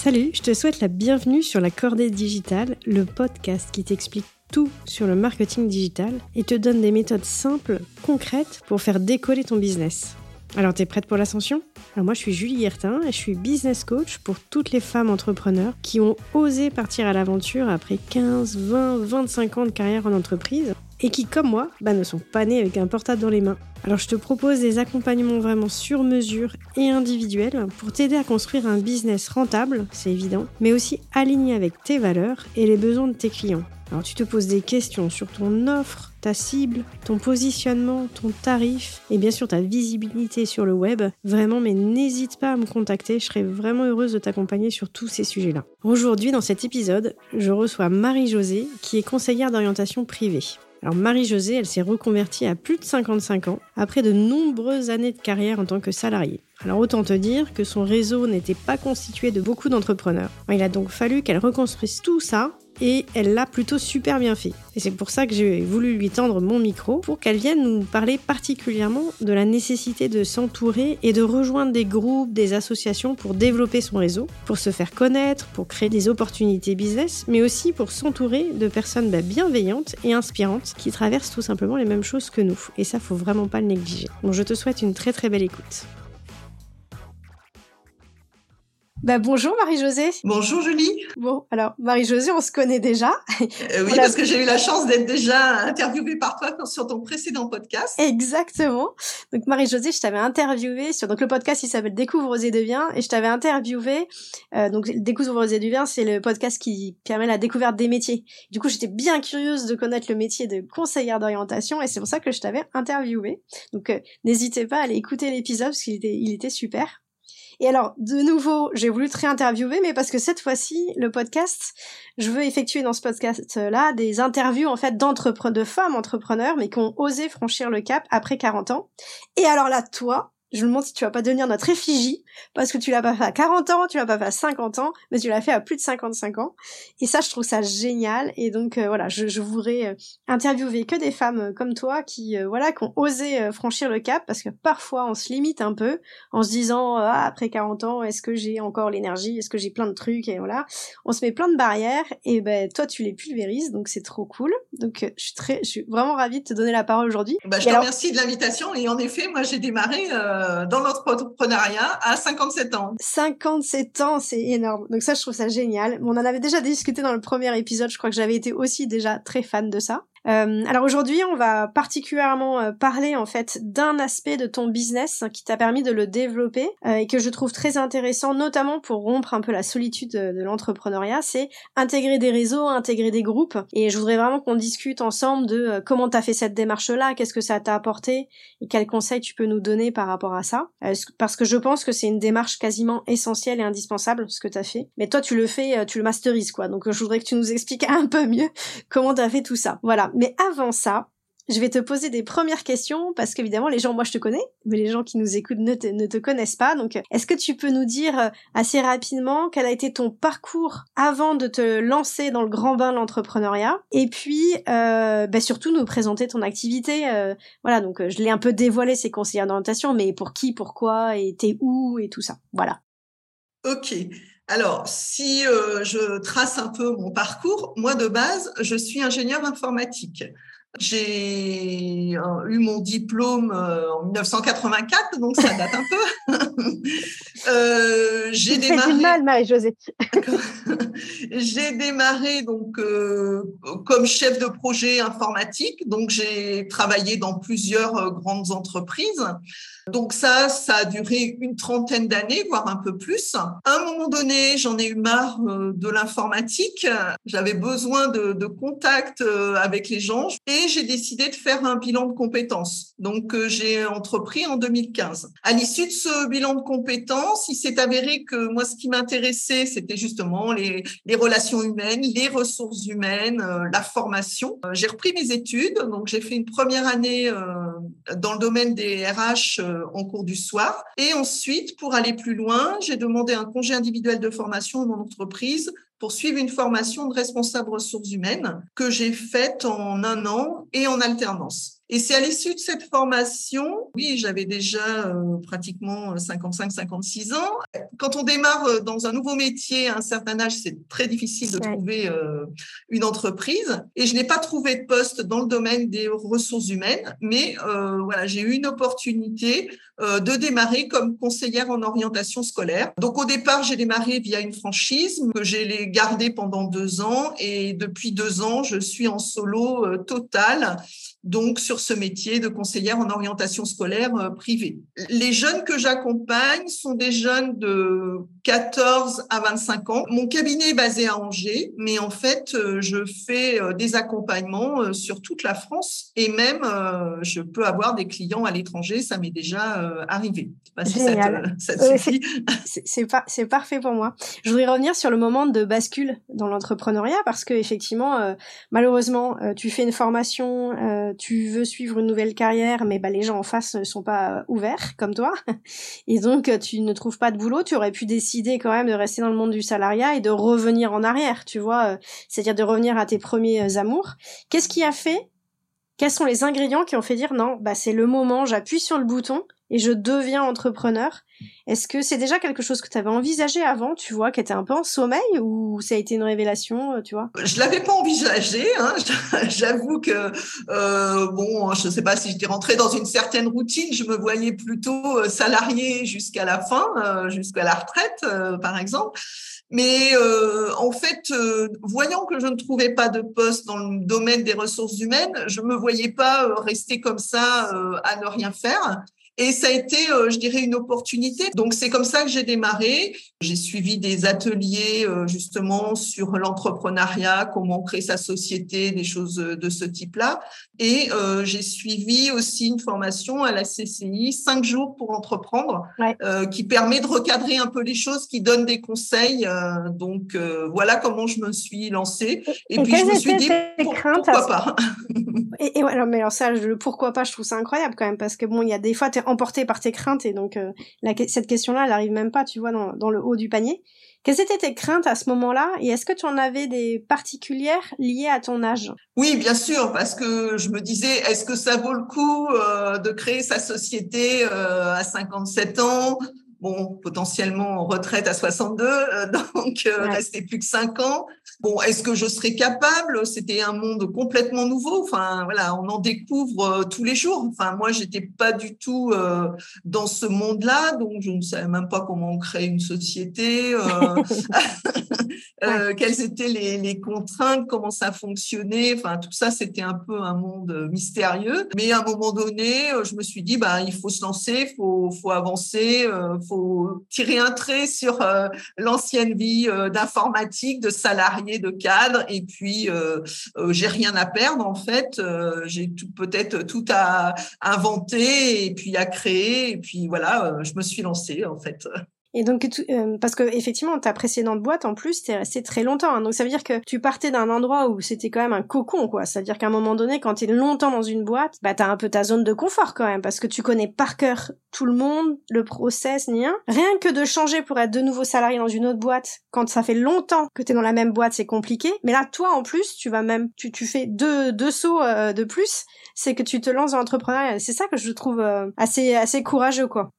Salut, je te souhaite la bienvenue sur la Cordée Digitale, le podcast qui t'explique tout sur le marketing digital et te donne des méthodes simples, concrètes pour faire décoller ton business. Alors t'es prête pour l'ascension? Alors moi je suis Julie Guertin et je suis business coach pour toutes les femmes entrepreneurs qui ont osé partir à l'aventure après 15, 20, 25 ans de carrière en entreprise et qui, comme moi, bah, ne sont pas nées avec un portable dans les mains. Alors je te propose des accompagnements vraiment sur mesure et individuels pour t'aider à construire un business rentable, c'est évident, mais aussi aligné avec tes valeurs et les besoins de tes clients. Alors tu te poses des questions sur ton offre, ta cible, ton positionnement, ton tarif et bien sûr ta visibilité sur le web. Vraiment, mais n'hésite pas à me contacter, je serai vraiment heureuse de t'accompagner sur tous ces sujets-là. Aujourd'hui, dans cet épisode, je reçois Marie-Josée qui est conseillère d'orientation privée. Alors Marie-Josée, elle s'est reconvertie à plus de 55 ans, après de nombreuses années de carrière en tant que salariée. Alors autant te dire que son réseau n'était pas constitué de beaucoup d'entrepreneurs. Il a donc fallu qu'elle reconstruise tout ça et elle l'a plutôt super bien fait. Et c'est pour ça que j'ai voulu lui tendre mon micro pour qu'elle vienne nous parler particulièrement de la nécessité de s'entourer et de rejoindre des groupes, des associations pour développer son réseau, pour se faire connaître, pour créer des opportunités business, mais aussi pour s'entourer de personnes bah, bienveillantes et inspirantes qui traversent tout simplement les mêmes choses que nous. Et ça, faut vraiment pas le négliger. Donc je te souhaite une très très belle écoute. Bah, bonjour Marie-Josée. Bonjour Julie. Bon, alors Marie-Josée, on se connaît déjà. Euh, oui, parce que j'ai eu la chance d'être déjà interviewée par toi sur ton précédent podcast. Exactement. Donc Marie-Josée, je t'avais interviewée sur donc le podcast il s'appelle Découvre et devient et je t'avais interviewé euh, donc Découvre et devient, c'est le podcast qui permet la découverte des métiers. Du coup, j'étais bien curieuse de connaître le métier de conseillère d'orientation et c'est pour ça que je t'avais interviewé. Donc euh, n'hésitez pas à aller écouter l'épisode parce qu'il était il était super. Et alors, de nouveau, j'ai voulu te réinterviewer, mais parce que cette fois-ci, le podcast, je veux effectuer dans ce podcast-là des interviews, en fait, d'entrepreneurs, de femmes entrepreneurs, mais qui ont osé franchir le cap après 40 ans. Et alors là, toi, je me demande si tu vas pas devenir notre effigie, parce que tu l'as pas fait à 40 ans, tu l'as pas fait à 50 ans, mais tu l'as fait à plus de 55 ans. Et ça, je trouve ça génial. Et donc, euh, voilà, je, je voudrais euh, interviewer que des femmes euh, comme toi qui, voilà, qui ont osé franchir le cap, parce que parfois, on se limite un peu en se disant, ah, après 40 ans, est-ce que j'ai encore l'énergie, est-ce que j'ai plein de trucs, et voilà. On se met plein de barrières, et ben, toi, tu les pulvérises, donc c'est trop cool. Donc, je suis très, je suis vraiment ravie de te donner la parole aujourd'hui. Bah, je te remercie de l'invitation. Et en effet, moi, j'ai démarré euh, dans l'entrepreneuriat à 57 ans. 57 ans, c'est énorme. Donc ça, je trouve ça génial. On en avait déjà discuté dans le premier épisode. Je crois que j'avais été aussi déjà très fan de ça. Euh, alors aujourd'hui, on va particulièrement euh, parler en fait d'un aspect de ton business qui t'a permis de le développer euh, et que je trouve très intéressant, notamment pour rompre un peu la solitude de, l'entrepreneuriat, c'est intégrer des réseaux, intégrer des groupes. Et je voudrais vraiment qu'on discute ensemble de comment t'as fait cette démarche-là, qu'est-ce que ça t'a apporté et quels conseils tu peux nous donner par rapport à ça. parce que je pense que c'est une démarche quasiment essentielle et indispensable ce que t'as fait. Mais toi, tu le fais, tu le masterises quoi. Donc je voudrais que tu nous expliques un peu mieux comment t'as fait tout ça. Voilà. Mais avant ça, je vais te poser des premières questions parce qu'évidemment les gens, moi je te connais, mais les gens qui nous écoutent ne te, connaissent pas. Donc est-ce que tu peux nous dire euh, assez rapidement quel a été ton parcours avant de te lancer dans le grand bain de l'entrepreneuriat? Et puis euh, bah, surtout nous présenter ton activité. Euh, voilà, donc je l'ai un peu dévoilé ces conseillers d'orientation, mais pour qui, pourquoi, et t'es où et tout ça. Voilà. Ok. Alors, si euh, je trace un peu mon parcours, moi de base, je suis ingénieur informatique. J'ai euh, eu mon diplôme euh, en 1984, donc ça date un peu. euh, j'ai démarré. Du mal, Marie-Josée. j'ai démarré donc euh, comme chef de projet informatique, donc j'ai travaillé dans plusieurs grandes entreprises. Donc ça, ça a duré une trentaine d'années, voire un peu plus. À un moment donné, j'en ai eu marre de l'informatique. J'avais besoin de, contact avec les gens et j'ai décidé de faire un bilan de compétences. Donc, euh, j'ai entrepris en 2015. À l'issue de ce bilan de compétences, il s'est avéré que moi, ce qui m'intéressait, c'était justement les, les, relations humaines, les ressources humaines, euh, la formation. Euh, j'ai repris mes études. Donc, j'ai fait une première année dans le domaine des RH en cours du soir. Et ensuite, pour aller plus loin, j'ai demandé un congé individuel de formation à mon entreprise pour suivre une formation de responsable ressources humaines que j'ai faite en un an et en alternance. Et c'est à l'issue de cette formation, oui, j'avais déjà euh, pratiquement 55-56 ans. Quand on démarre euh, dans un nouveau métier à un certain âge, c'est très difficile de trouver euh, une entreprise. Et je n'ai pas trouvé de poste dans le domaine des ressources humaines, mais voilà, j'ai eu une opportunité de démarrer comme conseillère en orientation scolaire. Donc au départ, j'ai démarré via une franchise que j'ai gardée pendant deux ans et depuis deux ans, je suis en solo total donc sur ce métier de conseillère en orientation scolaire euh, privée. Les jeunes que j'accompagne sont des jeunes de 14 à 25 ans. Mon cabinet est basé à Angers, mais en fait, euh, je fais euh, des accompagnements sur toute la France et même je peux avoir des clients à l'étranger, ça m'est déjà arrivé. C'est parfait pour moi. Je voudrais revenir sur le moment de bascule dans l'entrepreneuriat parce que effectivement, malheureusement, tu fais une formation tu veux suivre une nouvelle carrière, mais bah, les gens en face ne sont pas ouverts comme toi, et donc tu ne trouves pas de boulot, tu aurais pu décider quand même de rester dans le monde du salariat et de revenir en arrière, tu vois, euh, c'est-à-dire de revenir à tes premiers euh, amours. Qu'est-ce qui a fait? Quels sont les ingrédients qui ont fait dire non, bah c'est le moment, j'appuie sur le bouton et je deviens entrepreneur est-ce que c'est déjà quelque chose que tu avais envisagé avant, tu vois, qui était un peu en sommeil ou ça a été une révélation, euh, tu vois? Je l'avais pas envisagé. Hein. J'avoue que euh, bon, je ne sais pas si j'étais rentrée dans une certaine routine. Je me voyais plutôt euh, salarié jusqu'à la fin, jusqu'à la retraite, par exemple. Mais en fait, voyant que je ne trouvais pas de poste dans le domaine des ressources humaines, je me voyais pas rester comme ça à ne rien faire. Et ça a été, euh, je dirais, une opportunité. Donc c'est comme ça que j'ai démarré. J'ai suivi des ateliers euh, justement sur l'entrepreneuriat, comment créer sa société, des choses de ce type-là. Et euh, j'ai suivi aussi une formation à la CCI, cinq jours pour entreprendre, qui permet de recadrer un peu les choses, qui donne des conseils. donc voilà comment je me suis lancée. Et, puis je me suis dit pourquoi pas? et, et ouais, mais alors ça, le pourquoi pas, je trouve ça incroyable quand même parce que bon, il y a des fois, tu emporté par tes craintes et donc euh, cette question-là, elle arrive même pas, tu vois, dans, le haut du panier. Quelles étaient tes craintes à ce moment-là et est-ce que tu en avais des particulières liées à ton âge? Oui, bien sûr, parce que je me disais, est-ce que ça vaut le coup euh, de créer sa société euh, à 57 ans? Bon, potentiellement en retraite à 62, euh, donc euh, restait plus que 5 ans. Bon, est-ce que je serais capable? C'était un monde complètement nouveau. Enfin, voilà, on en découvre euh, tous les jours. Enfin, moi, j'étais pas du tout dans ce monde-là, donc je ne savais même pas comment on crée une société, quelles étaient les, les, contraintes, comment ça fonctionnait. Enfin, tout ça, c'était un peu un monde mystérieux. Mais à un moment donné, je me suis dit, bah, il faut se lancer, faut, faut avancer faut tirer un trait sur euh, l'ancienne vie euh, d'informatique, de salarié, de cadre, et puis euh, j'ai rien à perdre en fait. j'ai peut-être tout à inventer et puis à créer, et puis voilà, je me suis lancée en fait. Et donc, euh, parce que effectivement, ta précédente boîte, en plus, t'es resté très longtemps. Hein. donc, ça veut dire que tu partais d'un endroit où c'était quand même un cocon, quoi. C'est-à-dire qu'à un moment donné, quand t'es longtemps dans une boîte, bah, t'as un peu ta zone de confort quand même, parce que tu connais par cœur tout le monde, le process, ni rien. Rien que de changer pour être de nouveau salarié dans une autre boîte, quand ça fait longtemps que t'es dans la même boîte, c'est compliqué. Mais là, toi, en plus, tu vas même, tu, tu fais deux, deux sauts euh, de plus, c'est que tu te lances dans l'entrepreneuriat. C'est ça que je trouve euh, assez, assez courageux, quoi.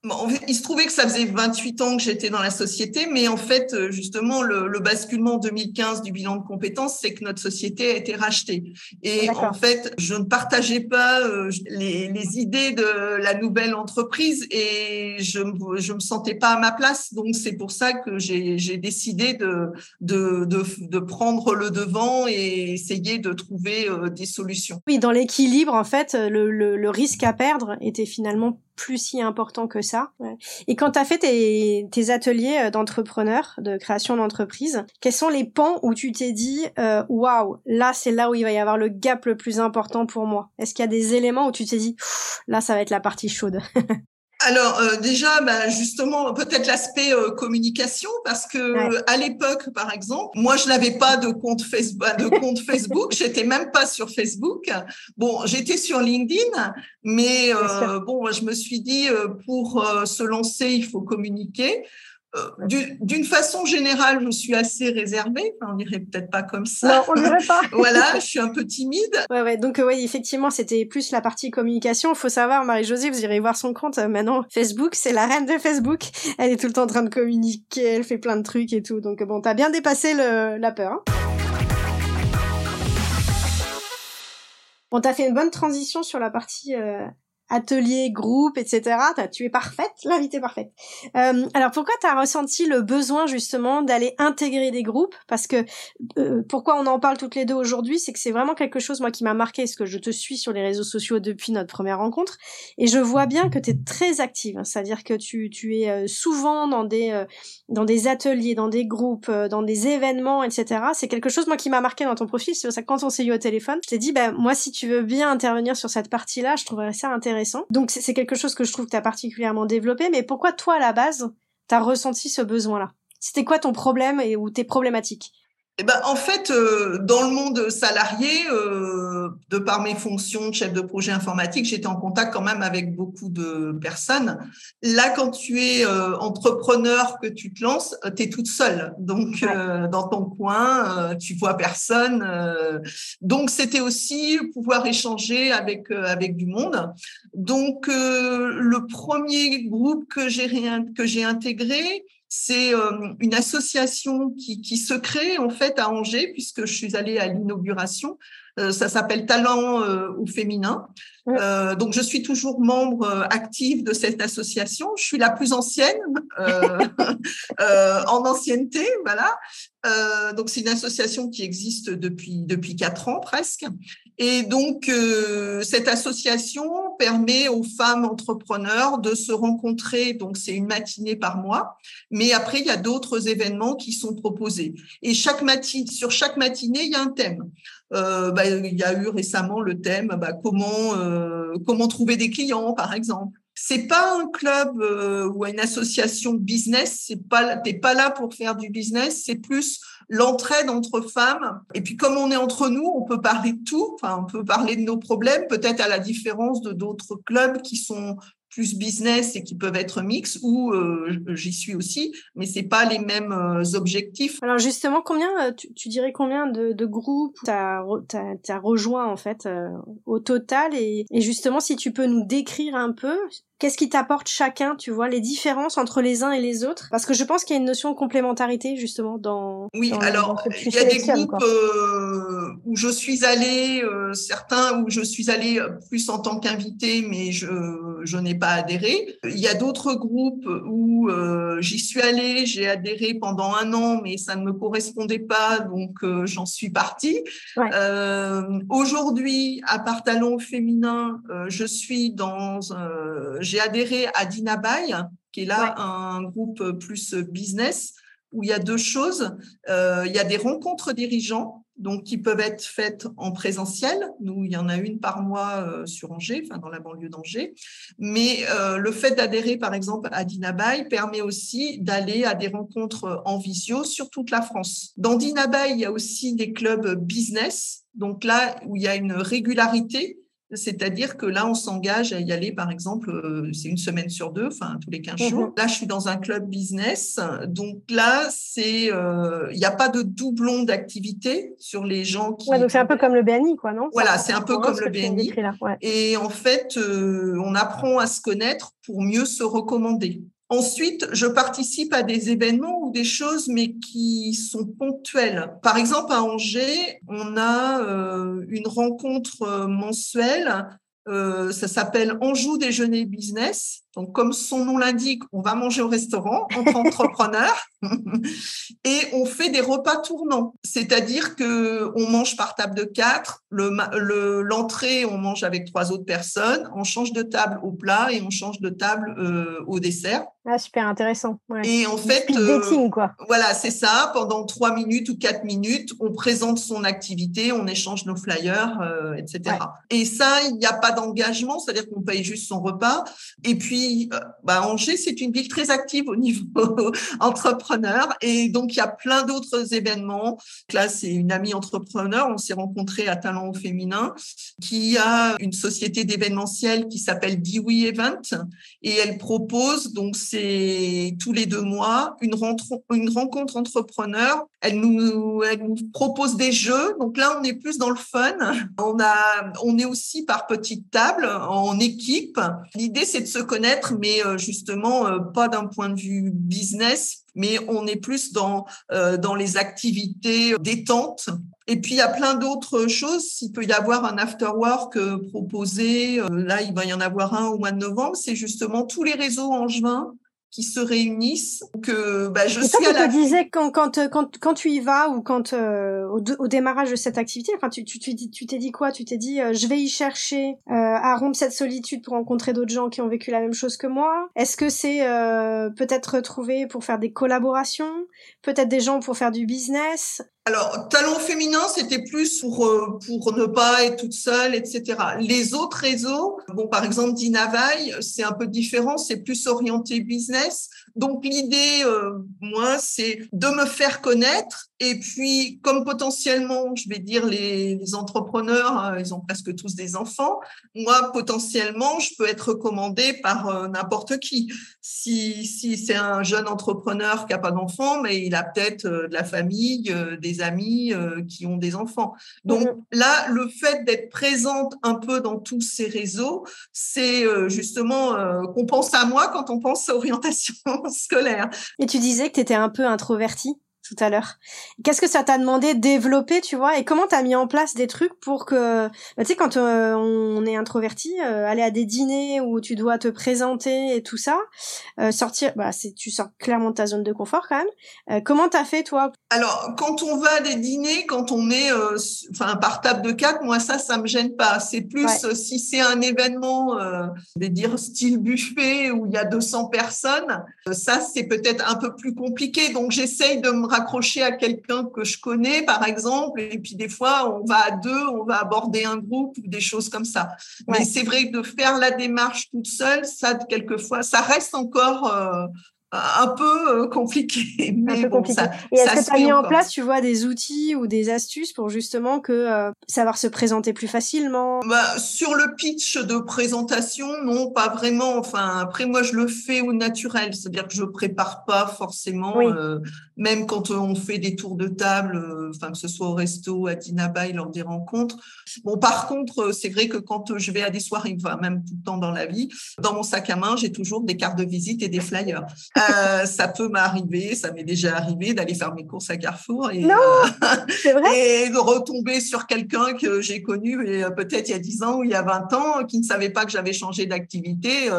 Il se trouvait que ça faisait 28 ans j'étais dans la société, mais en fait, euh, justement, le, basculement 2015 du bilan de compétences, c'est que notre société a été rachetée. Et en fait, je ne partageais pas euh, les, idées de la nouvelle entreprise et je ne me sentais pas à ma place. Donc, c'est pour ça que j'ai décidé de, de, de, prendre le devant et essayer de trouver euh, des solutions. Oui, dans l'équilibre, en fait, le, le risque à perdre était finalement plus si important que ça. Et quand tu as fait tes, tes ateliers euh, d'entrepreneur, de création d'entreprise, quels sont les pans où tu t'es dit euh, waouh, là c'est là où il va y avoir le gap le plus important pour moi? Est-ce qu'il y a des éléments où tu t'es dit là ça va être la partie chaude? Alors euh, déjà, bah, justement, peut-être l'aspect euh, communication, parce que à l'époque, par exemple, moi je n'avais pas de compte Facebook, de compte Facebook, j'étais même pas sur Facebook. Bon, j'étais sur LinkedIn, mais euh, bon, je me suis dit pour se lancer, il faut communiquer. Euh, d'une façon générale, je suis assez réservée. on dirait peut-être pas comme ça. Non, on dirait pas. voilà, je suis un peu timide. Ouais, ouais. Donc, oui, effectivement, c'était plus la partie communication. Il faut savoir, Marie-Josée, vous irez voir son compte. maintenant, Facebook, c'est la reine de Facebook. Elle est tout le temps en train de communiquer. Elle fait plein de trucs et tout. Donc, bon, t'as bien dépassé le, la peur. Hein. Bon, t'as fait une bonne transition sur la partie euh, atelier, groupe, etc. Tu es parfaite, l'invité parfaite. Euh, alors pourquoi tu as ressenti le besoin justement d'aller intégrer des groupes? Parce que euh, pourquoi on en parle toutes les deux aujourd'hui, c'est que c'est vraiment quelque chose moi qui m'a marqué, parce que je te suis sur les réseaux sociaux depuis notre première rencontre, et je vois bien que tu es très active, c'est-à-dire que tu, tu es euh, souvent dans des, euh, dans des ateliers, dans des groupes, dans des événements, etc. C'est quelque chose moi qui m'a marqué dans ton profil, c'est ça quand on s'est eu au téléphone, je t'ai dit, ben moi si tu veux bien intervenir sur cette partie-là, je trouverais ça intéressant donc c'est quelque chose que je trouve que tu as particulièrement développé, mais pourquoi toi à la base, tu as ressenti ce besoin-là? C'était quoi ton problème ou tes problématiques? Eh ben, en fait, euh, dans le monde salarié, euh, de par mes fonctions de chef de projet informatique, j'étais en contact quand même avec beaucoup de personnes. Là, quand tu es euh, entrepreneur, que tu te lances, tu es toute seule. Donc, dans ton coin, tu vois personne. donc, c'était aussi pouvoir échanger avec, avec du monde. Donc, le premier groupe que j'ai intégré, c'est euh, une association qui, se crée en fait à Angers, puisque je suis allée à l'inauguration. Euh, ça s'appelle Talent euh, au féminin. Euh, donc, je suis toujours membre euh, active de cette association. Je suis la plus ancienne en ancienneté, voilà. donc, c'est une association qui existe depuis depuis quatre ans presque. Et donc, cette association permet aux femmes entrepreneurs de se rencontrer. Donc, c'est une matinée par mois. Mais après, il y a d'autres événements qui sont proposés. Et chaque matinée, sur chaque matinée, il y a un thème. Euh, bah, il y a eu récemment le thème bah, comment euh, comment trouver des clients par exemple. C'est pas un club euh, ou une association business. C'est pas t'es pas là pour faire du business. C'est plus l'entraide entre femmes. Et puis comme on est entre nous, on peut parler de tout. Enfin, on peut parler de nos problèmes, peut-être à la différence de d'autres clubs qui sont plus business et qui peuvent être mix ou euh, j'y suis aussi, mais c'est pas les mêmes euh, objectifs. Alors justement, combien euh, tu, dirais combien de, de groupes t'as as, rejoint en fait au total? Et, et justement si tu peux nous décrire un peu Qu'est-ce qui t'apporte chacun, tu vois, les différences entre les uns et les autres? Parce que je pense qu'il y a une notion de complémentarité justement dans. Oui, alors il y a des groupes euh, où je suis allée, euh, certains où je suis allée plus en tant qu'invité, mais je je n'ai pas adhéré. Il y a d'autres groupes où euh, j'y suis allée, j'ai adhéré pendant un an, mais ça ne me correspondait pas, donc j'en suis partie. Aujourd'hui, à part talon féminin, je suis dans j'ai adhéré à Dinabai, qui est là un groupe plus business, où il y a deux choses. Euh, il y a des rencontres dirigeants, donc qui peuvent être faites en présentiel. Nous, il y en a une par mois euh, sur Angers, enfin dans la banlieue d'Angers. Mais euh, le fait d'adhérer, par exemple, à Dinabai permet aussi d'aller à des rencontres en visio sur toute la France. Dans Dinabai, il y a aussi des clubs business. Donc là, où il y a une régularité, c'est-à-dire que là, on s'engage à y aller, par exemple, euh, c'est une semaine sur deux, enfin tous les 15 jours. Mhm. Là, je suis dans un club business, donc là, c'est, euh, il n'y a pas de doublon d'activité sur les gens qui. Ouais, donc c'est un peu comme le BNI, quoi, non? Voilà, c'est un peu comme le BNI. Et en fait, euh, on apprend à se connaître pour mieux se recommander. Ensuite, je participe à des événements ou des choses, mais qui sont ponctuelles. Par exemple, à Angers, on a euh, une rencontre euh, mensuelle. Euh, ça s'appelle Anjou déjeuner business. Donc, comme son nom l'indique, on va manger au restaurant entre entrepreneurs et on fait des repas tournants. C'est-à-dire que on mange par table de quatre. Le, l'entrée, on mange avec trois autres personnes. On change de table au plat et on change de table euh, au dessert. Ah, super intéressant. Et en fait, euh, quoi. voilà, c'est ça. Pendant trois minutes ou quatre minutes, on présente son activité, on échange nos flyers, euh, etc. Et ça, il n'y a pas d'engagement, c'est-à-dire qu'on paye juste son repas. Et puis euh, bah, Angers, c'est une ville très active au niveau entrepreneur. Et donc, il y a plein d'autres événements. Là, c'est une amie entrepreneur. On s'est rencontrés à Talent au féminin, qui a une société d'événementiel qui s'appelle Dewey Event. Et elle propose, donc, c'est tous les deux mois, une, rencontre entrepreneur. Elle nous, propose des jeux. Donc là, on est plus dans le fun. On on est aussi par petite table, en équipe. L'idée, c'est de se connaître, mais euh, justement, euh, pas d'un point de vue business, mais on est plus dans, euh, dans les activités détente. Et puis, il y a plein d'autres choses. Il peut y avoir un after work proposé. Là, il va y en avoir un au mois de novembre. C'est justement tous les réseaux en juin qui se réunissent. Que bah, je suis à la. te disais quand, quand quand quand tu y vas ou quand euh, au, démarrage de cette activité, enfin tu tu tu tu t'es dit quoi? Tu t'es dit euh, je vais y chercher euh, à rompre cette solitude pour rencontrer d'autres gens qui ont vécu la même chose que moi. Est-ce que c'est peut-être retrouver pour faire des collaborations, peut-être des gens pour faire du business? Alors, talent féminin, c'était plus pour euh, ne pas être toute seule, etc. Les autres réseaux, bon, par exemple, Dinavaille, c'est un peu différent, c'est plus orienté business. Donc, l'idée, euh, moi, c'est de me faire connaître et puis, comme potentiellement, je vais dire, les, les entrepreneurs, hein, ils ont presque tous des enfants. Moi, potentiellement, je peux être recommandée par euh, n'importe qui. Si, si c'est un jeune entrepreneur qui n'a pas d'enfants, mais il a peut-être de la famille, des amis euh, qui ont des enfants. Donc mhm. là, le fait d'être présente un peu dans tous ces réseaux, c'est euh, justement euh, qu'on pense à moi quand on pense à orientation Et tu disais que tu étais un peu introvertie? Tout à l'heure. Qu'est-ce que ça t'a demandé de développer, tu vois, et comment t'as mis en place des trucs pour que, bah, tu sais, quand euh, on est introverti, euh, aller à des dîners où tu dois te présenter et tout ça, euh, sortir, bah, c'est, tu sors clairement de ta zone de confort quand même. comment t'as fait, toi? Alors, quand on va à des dîners, quand on est, enfin, par table de quatre, moi ça, ça me gêne pas. C'est plus si c'est un événement, vais dire style buffet où il y a 200 personnes, ça c'est peut-être un peu plus compliqué. Donc j'essaye de me accrocher à quelqu'un que je connais, par exemple, et puis des fois, on va à deux, on va aborder un groupe ou des choses comme ça. Mais c'est vrai que de faire la démarche toute seule, ça, quelquefois, ça reste encore euh, un peu euh, compliqué. Mais bon, Ça, et est-ce que tu as mis en place, tu vois, des outils ou des astuces pour justement que euh, savoir se présenter plus facilement? Bah, Sur le pitch de présentation, non, pas vraiment. Enfin, après, moi, je le fais au naturel, c'est-à-dire que je prépare pas forcément, euh, même quand on fait des tours de table, enfin que ce soit au resto, à Dinabaï, lors des rencontres. Bon, par contre, c'est vrai que quand je vais à des soirées, enfin même tout le temps dans la vie, dans mon sac à main, j'ai toujours des cartes de visite et des flyers. Euh, ça peut m'arriver, ça m'est déjà arrivé d'aller faire mes courses à Carrefour et, euh, vrai et de retomber sur quelqu'un que j'ai connu euh, peut-être il y a 10 ans ou il y a 20 ans, qui ne savait pas que j'avais changé d'activité.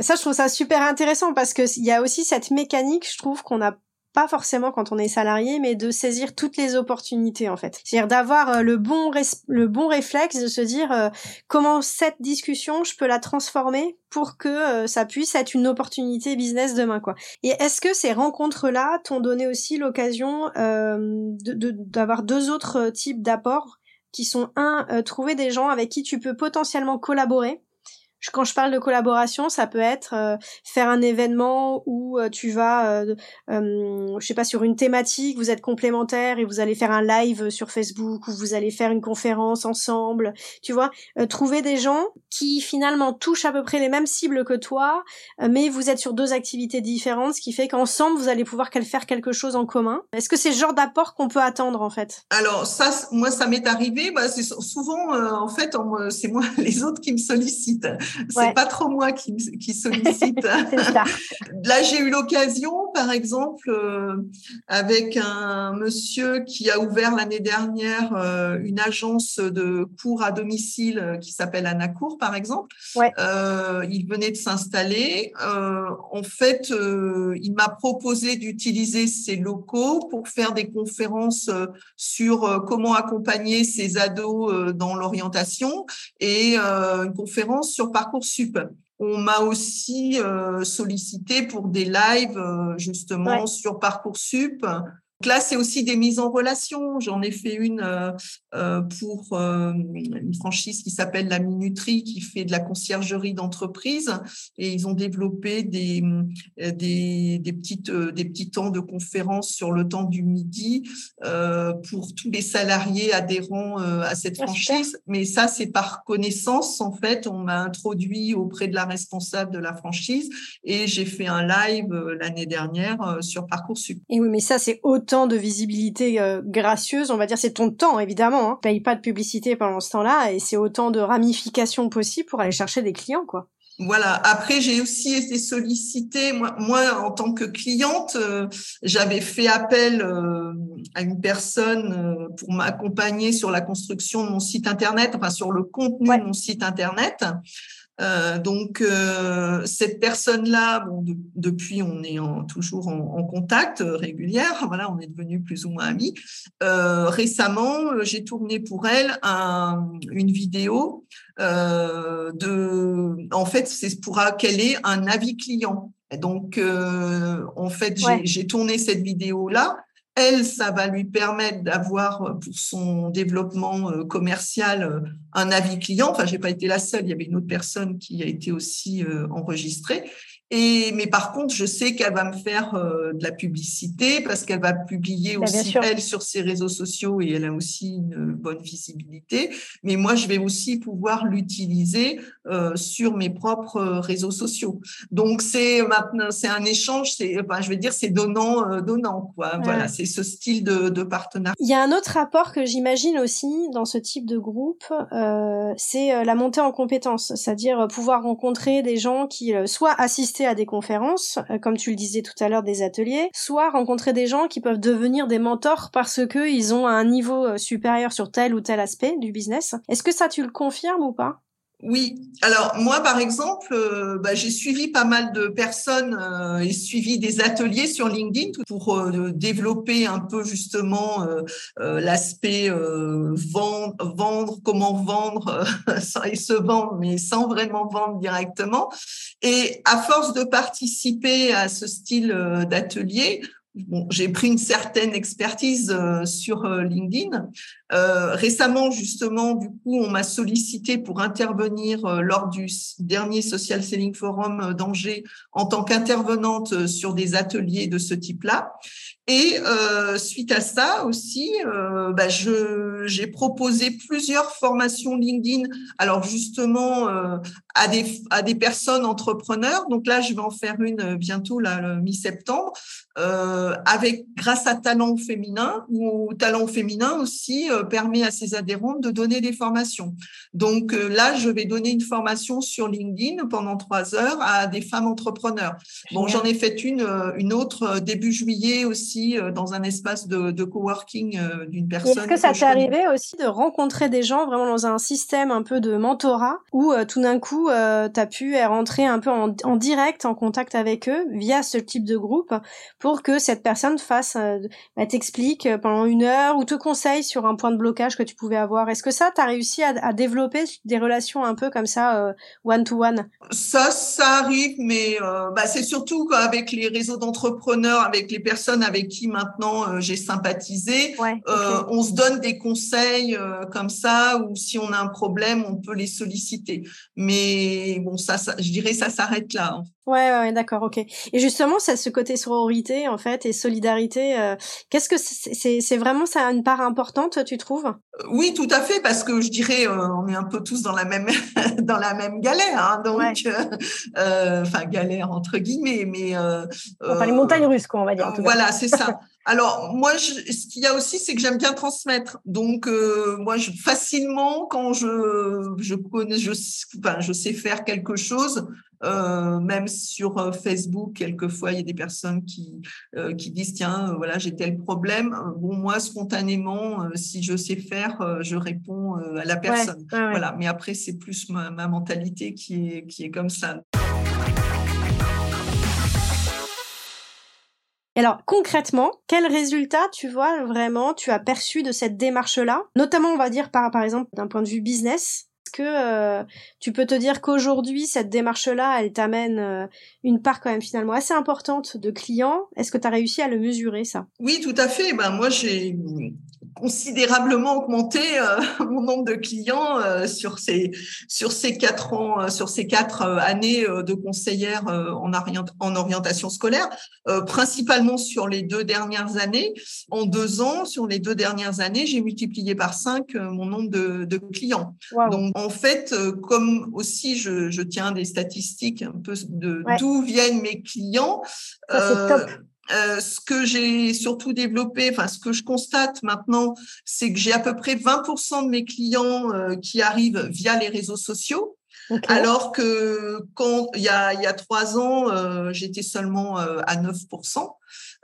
Ça, je trouve ça super intéressant parce qu'il y a aussi cette mécanique, je trouve, qu'on a pas forcément quand on est salarié, mais de saisir toutes les opportunités en fait. C'est-à-dire d'avoir euh, le bon le bon réflexe de se dire euh, comment cette discussion je peux la transformer pour que euh, ça puisse être une opportunité business demain quoi. Et est-ce que ces rencontres là t'ont donné aussi l'occasion d'avoir deux autres types d'apports qui sont un trouver des gens avec qui tu peux potentiellement collaborer quand je parle de collaboration, ça peut être euh, faire un événement où euh, tu vas, euh, je sais pas, sur une thématique, vous êtes complémentaires et vous allez faire un live sur Facebook ou vous allez faire une conférence ensemble. Tu vois, trouver des gens qui finalement touchent à peu près les mêmes cibles que toi, mais vous êtes sur deux activités différentes, ce qui fait qu'ensemble vous allez pouvoir faire quelque chose en commun. Est-ce que c'est ce genre d'apport qu'on peut attendre en fait? Alors ça, moi, ça m'est arrivé. Bah, c'est souvent, en fait, c'est moi les autres qui me sollicitent. C'est pas trop moi qui, qui sollicite. Là, j'ai eu l'occasion, par exemple, euh, avec un monsieur qui a ouvert l'année dernière euh, une agence de cours à domicile euh, qui s'appelle Anacourt, par exemple. il venait de s'installer. en fait, il m'a proposé d'utiliser ses locaux pour faire des conférences sur comment accompagner ses ados dans l'orientation et une conférence sur Parcoursup. On m'a aussi sollicité pour des lives justement sur Parcoursup là, c'est aussi des mises en relation. J'en ai fait une euh, euh, pour euh, une franchise qui s'appelle La Minuterie, qui fait de la conciergerie d'entreprise. Et ils ont développé des, des, des, petites, des petits temps de conférence sur le temps du midi pour tous les salariés adhérents à cette ah, franchise. Mais ça, c'est par connaissance, en fait. On m'a introduit auprès de la responsable de la franchise et j'ai fait un live l'année dernière sur Parcoursup. Et oui, mais ça, c'est autant de visibilité euh, gracieuse, on va dire, c'est ton temps, évidemment. Hein. Paye pas de publicité pendant ce temps-là, et c'est autant de ramifications possibles pour aller chercher des clients, quoi. Voilà. Après, j'ai aussi été sollicitée. Moi, moi en tant que cliente, euh, j'avais fait appel euh, à une personne pour m'accompagner sur la construction de mon site internet, enfin sur le contenu de mon site internet. Euh, donc euh, cette personne-là, bon, depuis on est toujours en, contact euh, régulière, voilà, on est devenus plus ou moins amis. récemment, j'ai tourné pour elle une vidéo de, en fait, c'est pour qu'elle ait un avis client. donc, en fait, j'ai tourné cette vidéo-là elle, ça va lui permettre d'avoir euh, pour son développement euh, commercial euh, un avis client. Enfin, j'ai pas été la seule, il y avait une autre personne qui a été aussi enregistrée. Et, mais par contre, je sais qu'elle va me faire euh, de la publicité parce qu'elle va publier bah, aussi elle sur ses réseaux sociaux et elle a aussi une bonne visibilité. Mais moi, je vais aussi pouvoir l'utiliser euh, sur mes propres réseaux sociaux. Donc c'est maintenant, c'est un échange. C'est, enfin, je vais dire, c'est donnant, euh, donnant quoi. Voilà, c'est ce style de, de, partenariat. Il y a un autre rapport que j'imagine aussi dans ce type de groupe, euh, c'est la montée en compétences, c'est-à-dire pouvoir rencontrer des gens qui soit assistent à des conférences, euh, comme tu le disais tout à l'heure, des ateliers, soit rencontrer des gens qui peuvent devenir des mentors parce que ils ont un niveau euh, supérieur sur tel ou tel aspect du business. Est-ce que ça tu le confirmes ou pas? Oui, alors moi par exemple, euh, bah, j'ai suivi pas mal de personnes euh, et suivi des ateliers sur LinkedIn pour euh, développer un peu justement l'aspect vendre, vendre, comment vendre et se vendre, mais sans vraiment vendre directement. Et à force de participer à ce style d'atelier, J'ai pris une certaine expertise sur LinkedIn euh, récemment, justement, du coup, on m'a sollicité pour intervenir euh, lors du dernier Social Selling Forum euh, d'Angers en tant qu'intervenante sur des ateliers de ce type-là. Et suite à ça aussi, bah, j'ai proposé plusieurs formations LinkedIn. Alors justement à des à des personnes entrepreneurs. Donc là, je vais en faire une bientôt là le mi-septembre avec grâce à Talent Féminin ou Talent Féminin aussi permet à ses adhérents de donner des formations. Donc euh, là, je vais donner une formation sur LinkedIn pendant trois heures à des femmes entrepreneurs. Bon, j'en ai fait une, euh, une autre euh, début juillet aussi dans un espace de, de coworking d'une personne. Est-ce que ça t'est arrivé aussi de rencontrer des gens vraiment dans un système un peu de mentorat où tout d'un coup, tu as pu rentrer un peu en, en, direct en contact avec eux via ce type de groupe pour que cette personne fasse, bah, t'explique pendant une heure ou te conseille sur un point de blocage que tu pouvais avoir. Est-ce que ça, tu as réussi à, développer des relations un peu comme ça, one-to-one? Euh, Ça, ça arrive, mais euh, bah, c'est surtout avec les réseaux d'entrepreneurs, avec les personnes avec qui maintenant euh, j'ai sympathisé. On se donne des conseils comme ça, ou si on a un problème, on peut les solliciter. Mais bon, ça, ça je dirais, ça s'arrête là. Ouais, ouais, d'accord, ok. Et justement, ça, ce côté sororité, en fait, et solidarité, euh, qu'est-ce que c'est, c'est vraiment ça une part importante, tu trouves? Euh, Oui, tout à fait, parce que je dirais, euh, on est un peu tous dans la même dans la même galère, hein, donc, enfin galère entre guillemets, mais enfin les montagnes russes, quoi, on va dire. En tout voilà, c'est ça. Alors moi, je, ce qu'il y a aussi, c'est que j'aime bien transmettre. Donc moi, je, facilement, quand je je connais, je, enfin, je sais faire quelque chose, euh, même sur euh, Facebook, quelquefois, il y a des personnes qui, euh, qui disent Tiens, voilà, j'ai tel problème. Bon, moi, spontanément, si je sais faire, je réponds à la personne. Voilà. Mais après, c'est plus ma, ma, mentalité qui est, qui est comme ça. Alors concrètement, quel résultat tu vois vraiment, tu as perçu de cette démarche-là? Notamment, on va dire par, par exemple d'un point de vue business que tu peux te dire qu'aujourd'hui, cette démarche-là, elle t'amène une part quand même finalement assez importante de clients. Est-ce que tu as réussi à le mesurer, ça? Oui, tout à fait. Ben, moi, j'ai considérablement augmenté euh, mon nombre de clients euh, sur ces sur ces quatre ans euh, sur ces quatre années de conseillère en, en orientation scolaire principalement sur les deux dernières années. En deux ans sur les deux dernières années j'ai multiplié par cinq mon nombre de, de clients. Donc en fait comme aussi je, je, tiens des statistiques un peu de d'où viennent mes clients Ça, top euh, ce que j'ai surtout développé, enfin ce que je constate maintenant, c'est que j'ai à peu près 20% de mes clients euh, qui arrivent via les réseaux sociaux. Alors que quand il y a, il y a trois ans, euh, j'étais seulement à 9%.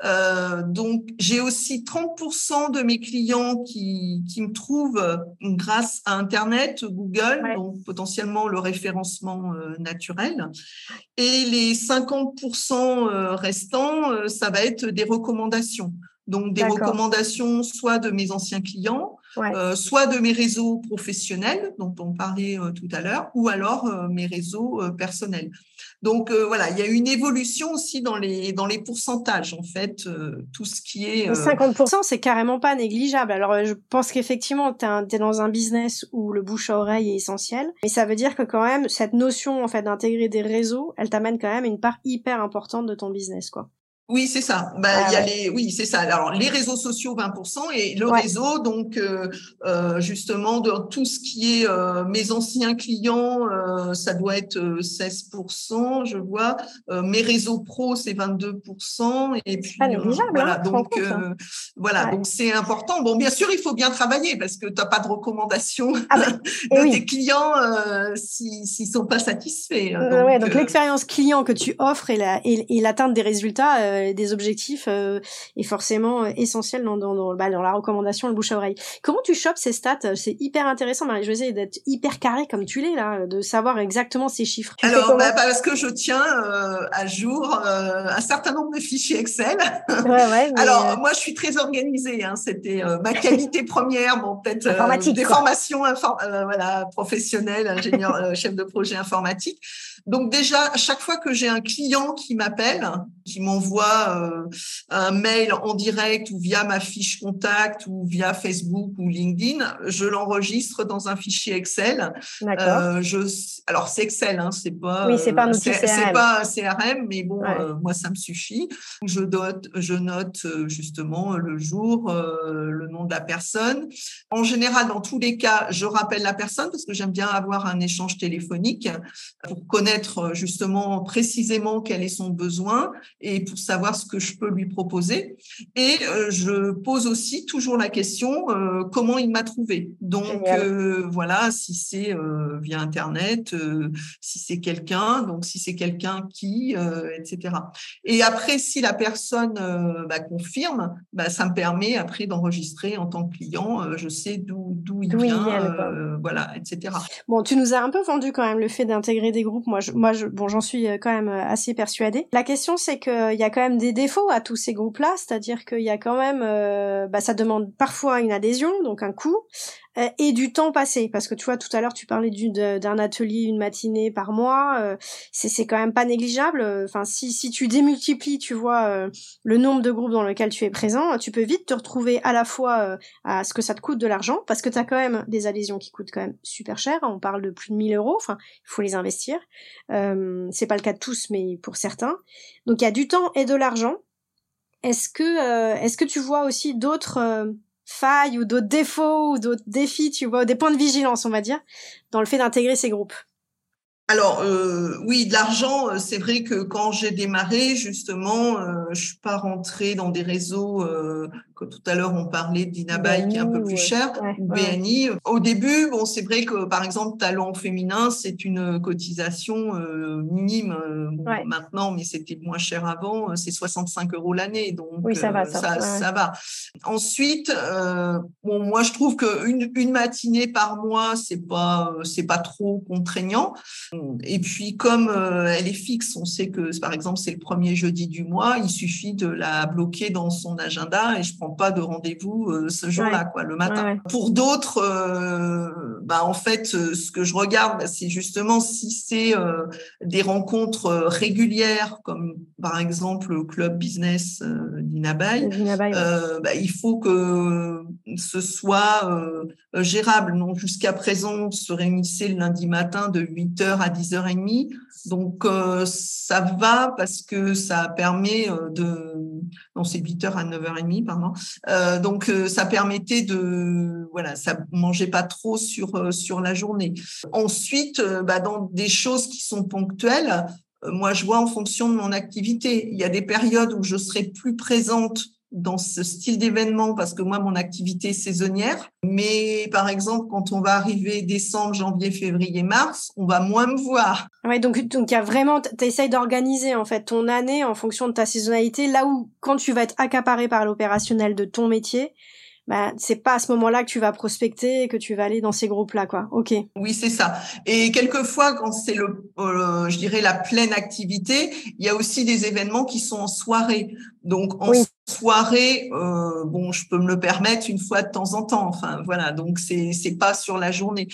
Euh, donc, j'ai aussi 30% de mes clients qui, qui me trouvent grâce à Internet, Google, donc potentiellement le référencement euh, naturel. Et les 50% euh, restants, ça va être des recommandations. Donc, des recommandations soit de mes anciens clients, soit de mes réseaux professionnels dont on parlait tout à l'heure, ou alors mes réseaux personnels. Donc euh, voilà, il y a une évolution aussi dans les dans les pourcentages en fait, euh, tout ce qui est. 50%, euh, c'est carrément pas négligeable. Alors je pense qu'effectivement, tu es, dans un business où le bouche à oreille est essentiel, mais ça veut dire que quand même cette notion en fait d'intégrer des réseaux, elle t'amène quand même une part hyper importante de ton business quoi. Oui, c'est ça. Ben, il y a les, oui, c'est ça. Alors, les réseaux sociaux, 20%, et le réseau, donc, euh, euh, justement, de tout ce qui est euh, mes anciens clients, ça doit être 16%, je vois. mes réseaux pro, c'est 22%. Et puis, voilà, hein, donc, voilà, donc c'est important. Bon, bien sûr, il faut bien travailler parce que tu n'as pas de recommandation ah ben, de tes clients s'ils si, sont pas satisfaits. Donc, donc l'expérience client que tu offres et l'atteinte et, des résultats euh, des objectifs euh, est forcément euh, essentiel dans, dans, dans, bah, dans, la recommandation, le bouche à oreille. Comment tu chopes ces stats? C'est hyper intéressant, Marie-Josée, d'être hyper carré comme tu l'es là, de savoir exactement ces chiffres. Alors, bah, parce que je tiens à jour un certain nombre de fichiers Excel. Ouais, ouais, Alors, moi, je suis très organisée. Hein, C'était ma qualité première, bon, peut-être des formations voilà, professionnelles, ingénieur, chef de projet informatique. Donc déjà, à chaque fois que j'ai un client qui m'appelle, qui m'envoie euh, un mail en direct ou via ma fiche contact ou via Facebook ou LinkedIn, je l'enregistre dans un fichier Excel. Euh, je, alors c'est Excel, hein, c'est pas, oui, c'est pas un outil CRM. pas un CRM, mais bon, euh, moi ça me suffit. Je note, je note euh, justement le jour, le nom de la personne. En général, dans tous les cas, je rappelle la personne parce que j'aime bien avoir un échange téléphonique pour connaître euh, justement précisément quel est son besoin et pour savoir ce que je peux lui proposer. Et euh, je pose aussi toujours la question euh, comment il m'a trouvé. Donc voilà, si c'est via Internet, si c'est quelqu'un, donc si c'est quelqu'un qui, etc. Et après, si la personne bah, confirme, bah, ça me permet après d'enregistrer en tant que client, je sais d'où il vient, voilà, etc. Bon, tu nous as un peu vendu quand même le fait d'intégrer des groupes. Moi, je, moi, je, bon, j'en suis euh, quand même euh, assez persuadée. La question, c'est qu'il y a quand même des défauts à tous ces groupes-là, c'est-à-dire qu'il y a quand même, euh, bah, ça demande parfois une adhésion, donc un coût. Euh, et du temps passé. Parce que tu vois tout à l'heure tu parlais d'un atelier une matinée par mois. Euh, c'est quand même pas négligeable. Enfin si si tu démultiplies tu vois euh, le nombre de groupes dans lesquels tu es présent tu peux vite te retrouver à la fois à ce que ça te coûte de l'argent parce que tu as quand même des adhésions qui coûtent quand même super cher. On parle de plus de 1000 euros. Enfin il faut les investir. C'est pas le cas de tous mais pour certains. Donc il y a du temps et de l'argent. Est-ce que est-ce que tu vois aussi d'autres failles ou d'autres défauts ou d'autres défis, tu vois, des points de vigilance, on va dire, dans le fait d'intégrer ces groupes. Alors euh, oui, de l'argent, euh, c'est vrai que quand j'ai démarré, justement, euh, je suis pas rentrée dans des réseaux euh, tout à l'heure on parlait d'Inabai qui est un peu plus cher, BNI. Au début, bon, c'est vrai que par exemple talent féminin, c'est une cotisation euh, minime euh, maintenant, mais c'était moins cher avant. Euh, c'est 65 euros l'année, donc oui, ça va. Ça, ça, va. Ensuite, bon, moi je trouve qu'une une matinée par mois, c'est pas c'est pas trop contraignant. Et puis comme elle est fixe, on sait que par exemple c'est le premier jeudi du mois, il suffit de la bloquer dans son agenda et je prends pas de rendez-vous euh, ce jour-là, quoi, le matin. Pour d'autres, euh, bah, en fait, ce que je regarde, bah, c'est justement si c'est des rencontres régulières, comme par exemple le club business d'Inabaye, bah, il faut que ce soit gérable. Non, jusqu'à présent, on se réunissait le lundi matin de 8h à 10h30. Donc, ça va parce que ça permet de... Non, c'est 8h à 9h30, pardon. donc, ça permettait de... Voilà, ça mangeait pas trop sur, sur la journée. Ensuite, bah, dans des choses qui sont ponctuelles, moi, je vois en fonction de mon activité. Il y a des périodes où je serai plus présente dans ce style d'événement parce que moi, mon activité est saisonnière. Mais par exemple, quand on va arriver décembre, janvier, février, mars, on va moins me voir. Ouais, donc donc il y a vraiment, tu essayes d'organiser en fait ton année en fonction de ta saisonnalité. Là où quand tu vas être accaparé par l'opérationnel de ton métier, bah, c'est pas à ce moment-là que tu vas prospecter, que tu vas aller dans ces groupes-là, quoi. Ok. Oui, c'est ça. Et quelquefois, quand c'est le, euh, je dirais la pleine activité, il y a aussi des événements qui sont en soirée. Donc en soirée, euh, bon, je peux me le permettre une fois de temps en temps. Enfin, voilà. Donc c'est c'est pas sur la journée.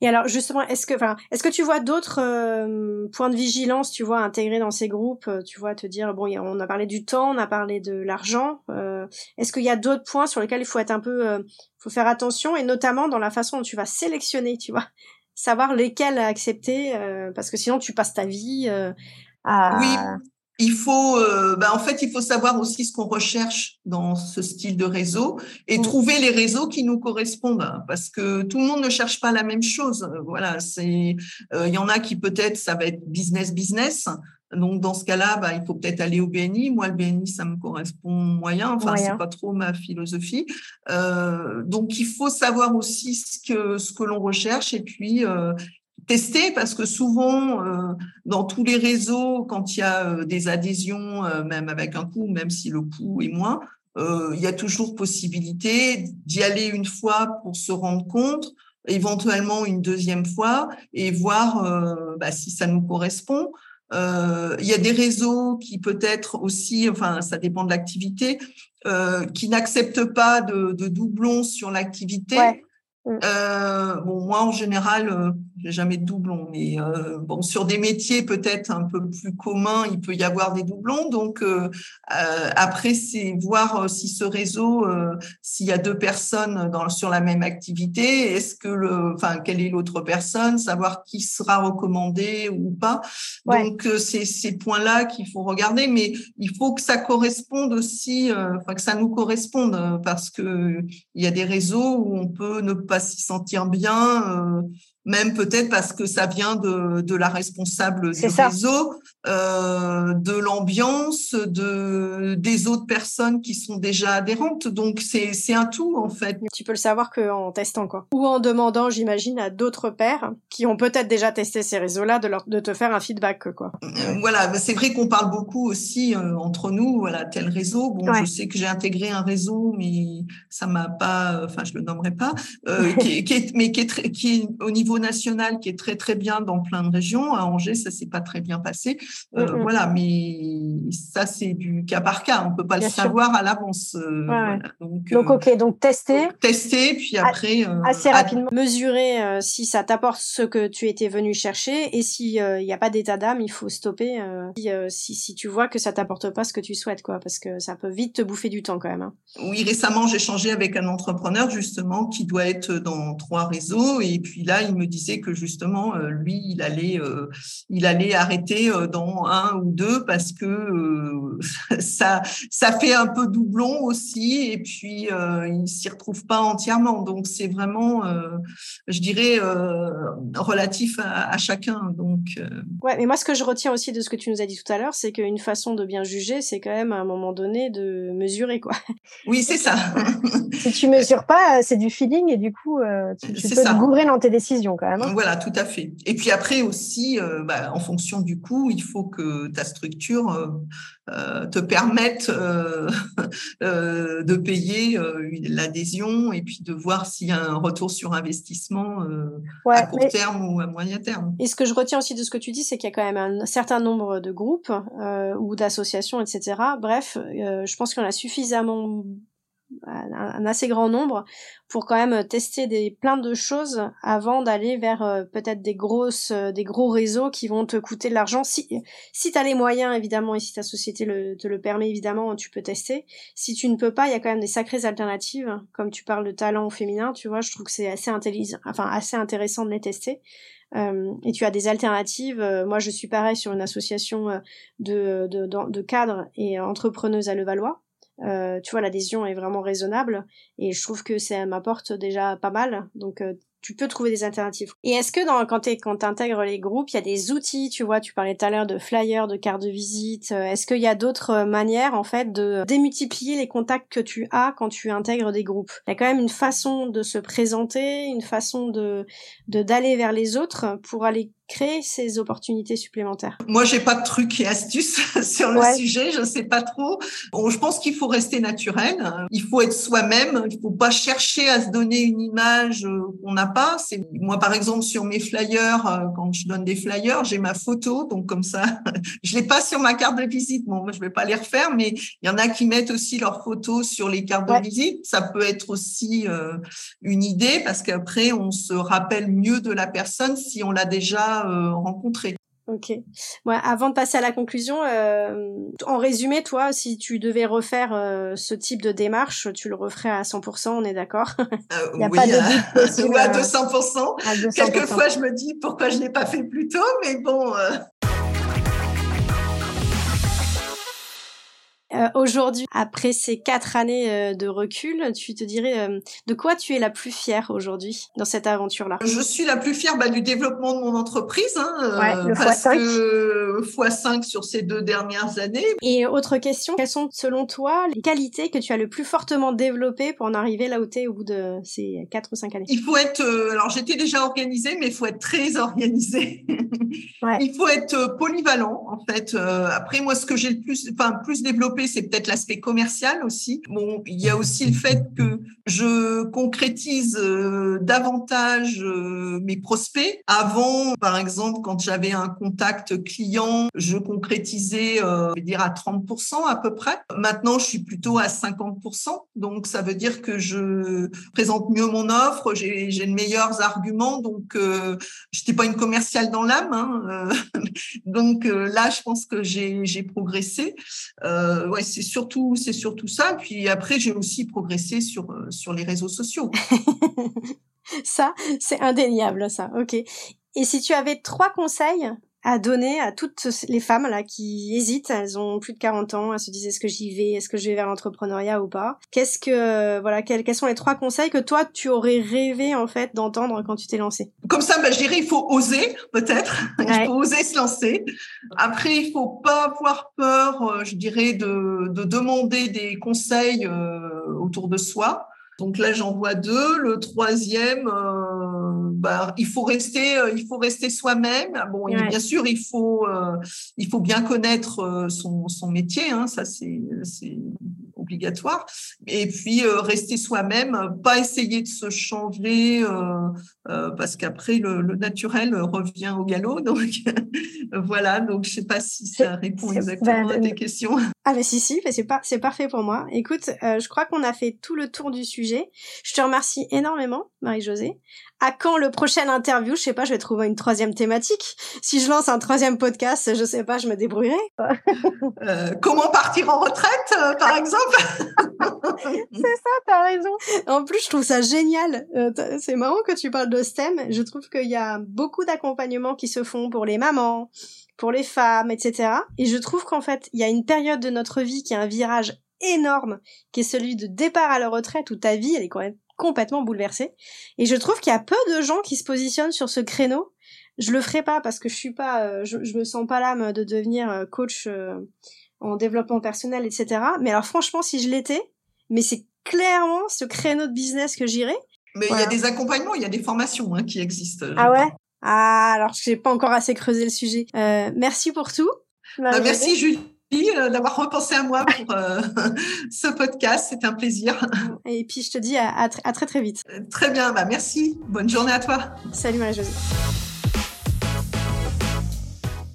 Et alors justement, est-ce que, enfin, est-ce que tu vois d'autres euh, points de vigilance, tu vois, intégrés dans ces groupes, euh, tu vois, te dire bon, on a parlé du temps, on a parlé de l'argent. Euh, est-ce qu'il y a d'autres points sur lesquels il faut être un peu, faut faire attention, et notamment dans la façon dont tu vas sélectionner, tu vois, savoir lesquels accepter, parce que sinon tu passes ta vie à. Oui il faut, euh, bah, en fait, il faut savoir aussi ce qu'on recherche dans ce style de réseau et mm. trouver les réseaux qui nous correspondent, parce que tout le monde ne cherche pas la même chose. Voilà, c'est, euh, il y en a qui peut-être ça va être business business. Donc dans ce cas-là, bah, il faut peut-être aller au BNI. Moi, le BNI, ça me correspond moyen. Enfin, c'est pas trop ma philosophie. Euh, donc il faut savoir aussi ce que ce que l'on recherche et puis tester parce que souvent, euh, dans tous les réseaux, quand il y a euh, des adhésions, euh, même avec un coût, même si le coût est moins, il y a toujours possibilité d'y aller une fois pour se rendre compte, éventuellement une deuxième fois et voir bah, si ça nous correspond. il y a des réseaux qui peut-être aussi, enfin ça dépend de l'activité, qui n'acceptent pas de, de doublons sur l'activité. Euh, bon, moi, en général, euh, j'ai jamais de doublons, mais euh, bon, sur des métiers peut-être un peu plus communs, il peut y avoir des doublons. Donc, après, c'est voir si ce réseau, s'il y a deux personnes dans, sur la même activité, est-ce que le, enfin, quelle est l'autre personne, savoir qui sera recommandé ou pas. Donc, c'est ces points-là qu'il faut regarder, mais il faut que ça corresponde aussi, enfin, que ça nous corresponde, parce que il y a des réseaux où on peut ne pas s'y sentir bien, euh, même peut-être parce que ça vient de, de la responsable du réseau, euh, de l'ambiance, de des autres personnes qui sont déjà adhérentes. Donc c'est un tout en fait. Tu peux le savoir qu'en testant quoi, ou en demandant, j'imagine, à d'autres pairs qui ont peut-être déjà testé ces réseaux-là de leur de te faire un feedback quoi. Euh, voilà, c'est vrai qu'on parle beaucoup aussi euh, entre nous. Voilà, tel réseau. Bon, je sais que j'ai intégré un réseau, mais ça m'a pas, enfin je le nommerai pas, qui, qui, est, mais qui est qui est au niveau national qui est très très bien dans plein de régions. À Angers, ça s'est pas très bien passé. Euh. Voilà, mais ça c'est du cas par cas. On peut pas le savoir à l'avance. Euh, donc, donc, ok, donc tester. tester, puis après assez rapidement mesurer si ça t'apporte ce que tu étais venu chercher et s'il n'y a pas d'état d'âme, il faut stopper. Si, si, tu vois que ça t'apporte pas ce que tu souhaites, quoi, parce que ça peut vite te bouffer du temps quand même. Hein. Oui, récemment j'ai changé avec un entrepreneur justement qui doit être dans trois réseaux et puis là il me disait que justement, euh, lui, il allait, euh, il allait arrêter euh, dans un ou deux parce que ça, ça fait un peu doublon aussi, et puis il s'y retrouve pas entièrement. Donc c'est vraiment, je dirais, relatif à, chacun. Donc ouais, mais moi ce que je retiens aussi de ce que tu nous as dit tout à l'heure, c'est qu'une façon de bien juger, c'est quand même à un moment donné de mesurer quoi. Oui, c'est ça. si tu mesures pas, c'est du feeling et du coup, tu, tu peux te gourer dans tes décisions. Hein. Voilà, tout à fait. Et puis après aussi, euh, bah, en fonction du coût, il faut que ta structure euh, euh, te permette de payer l'adhésion et puis de voir s'il y a un retour sur investissement à court terme ou à moyen terme. Et ce que je retiens aussi de ce que tu dis, c'est qu'il y a quand même un certain nombre de groupes ou d'associations, etc. Bref, je pense qu'il y en a suffisamment un, assez grand nombre pour quand même tester des plein de choses avant d'aller vers euh, peut-être des grosses euh, des gros réseaux qui vont te coûter de l'argent si si tu as les moyens évidemment et si ta société te le permet évidemment tu peux tester si tu ne peux pas il y a quand même des sacrées alternatives comme tu parles de talent féminin tu vois je trouve que c'est assez intelligent enfin assez intéressant de les tester euh, et tu as des alternatives. moi, je suis pareil sur une association de, de, de, de cadres et entrepreneuses à Levallois. Euh, tu vois, l'adhésion est vraiment raisonnable et je trouve que ça m'apporte déjà pas mal. Donc, euh, tu peux trouver des alternatives. Et est-ce que dans, quand tu quand intègres les groupes, il y a des outils, tu vois, tu parlais tout à l'heure de flyers, de cartes de visite, euh, est-ce qu'il y a d'autres manières, en fait, de démultiplier les contacts que tu as quand tu intègres des groupes? Il y a quand même une façon de se présenter, une façon de d'aller vers les autres pour aller créer ces opportunités supplémentaires Moi, j'ai pas de trucs et astuces sur le sujet, je sais pas trop. Bon, je pense qu'il faut rester naturel, il faut être soi-même, il faut pas chercher à se donner une image euh, qu'on n'a pas. C'est moi, par exemple, sur mes flyers, euh, quand je donne des flyers, j'ai ma photo, donc comme ça, je l'ai pas sur ma carte de visite. Bon, moi, je vais pas les refaire, mais il y en a qui mettent aussi leurs photos sur les cartes de visite. Ça peut être aussi euh, une idée parce qu'après, on se rappelle mieux de la personne si on l'a déjà euh, rencontrer. Ok. Ouais, avant de passer à la conclusion, euh, en résumé, toi, si tu devais refaire euh, ce type de démarche, tu le referais à 100%, on est d'accord? Il n'y a pas de doute à 200%. À 200%. Quelquefois, je me dis pourquoi je l'ai pas fait plus tôt, mais bon. Euh, aujourd'hui, après ces quatre années euh, de recul, tu te dirais euh, de quoi tu es la plus fière aujourd'hui dans cette aventure-là? Je suis la plus fière bah, du développement de mon entreprise, hein, ouais, le parce x5. que x5 sur ces deux dernières années. Et autre question, quelles sont selon toi les qualités que tu as le plus fortement développées pour en arriver là où tu es au bout de ces quatre ou cinq années? Il faut être, alors j'étais déjà organisée, mais il faut être très organisé. ouais. Il faut être polyvalent en fait. après moi, ce que j'ai le plus, enfin plus développé c'est peut-être l'aspect commercial aussi. Bon, il y a aussi le fait que je concrétise euh, davantage euh, mes prospects. Avant, par exemple, quand j'avais un contact client, je concrétisais, euh, je vais dire à 30% à peu près. Maintenant, je suis plutôt à 50%. Donc, ça veut dire que je présente mieux mon offre, j'ai de meilleurs arguments. Donc, euh, je n'étais pas une commerciale dans l'âme. Hein, donc là, je pense que j'ai progressé. Euh, ouais, c'est surtout, c'est surtout ça. Puis après, j'ai aussi progressé sur, euh, sur les réseaux sociaux. ça, c'est indéniable, ça. Ok. Et si tu avais trois conseils à donner à toutes les femmes là qui hésitent, elles ont plus de 40 ans, elles se disent est-ce que j'y vais, est-ce que je vais vers l'entrepreneuriat ou pas? Qu'est-ce que voilà, quels, quels, sont les trois conseils que toi tu aurais rêvé en fait d'entendre quand tu t'es lancé Comme ça, bah, je dirais il faut oser peut-être, il faut oser se lancer. Après, il faut pas avoir peur, euh, je dirais, de, de demander des conseils euh, autour de soi. Donc là, j'en vois deux. Le troisième, euh, bah, il faut rester, euh, il faut rester soi-même. Bon, bien sûr, il faut, euh, il faut bien connaître euh, son, son métier. Hein, ça, c'est, obligatoire. Et puis rester soi-même, pas essayer de se changer parce qu'après le, le, naturel revient au galop. Donc voilà. Donc je sais pas si ça répond exactement à tes questions. Ah mais si si, c'est pas c'est parfait pour moi. Écoute, je crois qu'on a fait tout le tour du sujet. Je te remercie énormément, Marie-Josée à quand le prochain interview? Je sais pas, je vais trouver une troisième thématique. Si je lance un troisième podcast, je sais pas, je me débrouillerai. Euh, comment partir en retraite, euh, par exemple? C'est ça, t'as raison. En plus, je trouve ça génial. Euh, c'est marrant que tu parles de STEM. Je trouve qu'il y a beaucoup d'accompagnements qui se font pour les mamans, pour les femmes, etc. Et je trouve qu'en fait, il y a une période de notre vie qui a un virage énorme, qui est celui de départ à la retraite où ta vie, elle est quand même complètement bouleversée. Et je trouve qu'il y a peu de gens qui se positionnent sur ce créneau. Je le ferai pas parce que je suis pas, euh, je, je me sens pas l'âme de devenir euh, coach euh, en développement personnel, etc. Mais alors franchement, si je l'étais, mais c'est clairement ce créneau de business que j'irais. Mais il y a des accompagnements, il y a des formations hein, qui existent. Ah ouais? Ah alors j'ai pas encore assez creusé le sujet. merci pour tout. Bah, merci Julie. Euh, d'avoir repensé à moi pour euh, ce podcast. C'est un plaisir. Et puis, je te dis à, très très vite. Euh, très bien, bah merci. Bonne journée à toi. Salut Marie-Josée.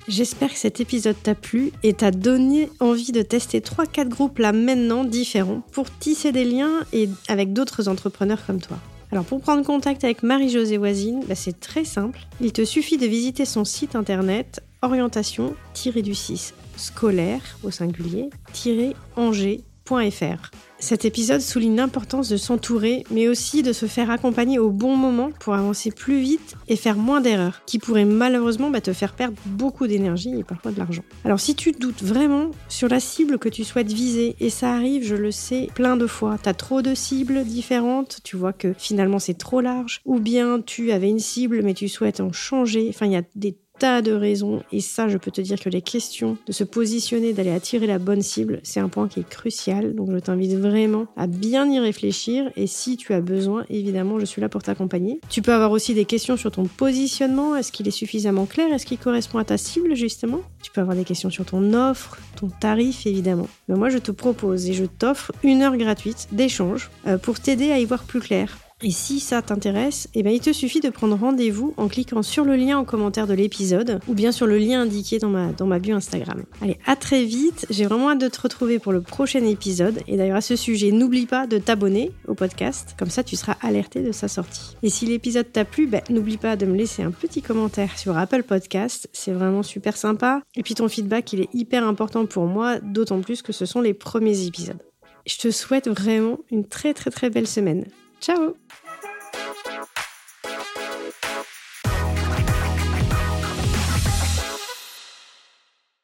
J'espère que cet épisode t'a plu et t'a donné envie de tester 3-4 groupes là maintenant différents pour tisser des liens et avec d'autres entrepreneurs comme toi. Alors pour prendre contact avec Marie-Josée Voisine, bah, c'est très simple. Il te suffit de visiter son site internet orientation-du-6 scolaire au singulier-angers.fr. Cet épisode souligne l'importance de s'entourer, mais aussi de se faire accompagner au bon moment pour avancer plus vite et faire moins d'erreurs, qui pourraient malheureusement bah, te faire perdre beaucoup d'énergie et parfois de l'argent. Alors si tu doutes vraiment sur la cible que tu souhaites viser, et ça arrive, je le sais, plein de fois, tu as trop de cibles différentes, tu vois que finalement c'est trop large, ou bien tu avais une cible mais tu souhaites en changer, enfin il y a des tas de raisons. Et ça, je peux te dire que les questions de se positionner, d'aller attirer la bonne cible, c'est un point qui est crucial. Donc je t'invite vraiment à bien y réfléchir. Et si tu as besoin, évidemment, je suis là pour t'accompagner. Tu peux avoir aussi des questions sur ton positionnement. Est-ce qu'il est suffisamment clair? Est-ce qu'il correspond à ta cible, justement? Tu peux avoir des questions sur ton offre, ton tarif, évidemment. Mais moi, je te propose et je t'offre une heure gratuite d'échange euh, pour t'aider à y voir plus clair et si ça t'intéresse, eh ben, il te suffit de prendre rendez-vous en cliquant sur le lien en commentaire de l'épisode ou bien sur le lien indiqué dans ma, dans bio Instagram. Allez, à très vite, j'ai vraiment hâte de te retrouver pour le prochain épisode. Et d'ailleurs à ce sujet, n'oublie pas de t'abonner au podcast, comme ça tu seras alerté de sa sortie. Et si l'épisode t'a plu, ben, n'oublie pas de me laisser un petit commentaire sur Apple Podcast, c'est vraiment super sympa. Et puis ton feedback, il est hyper important pour moi, d'autant plus que ce sont les premiers épisodes. Je te souhaite vraiment une très très très belle semaine. Ciao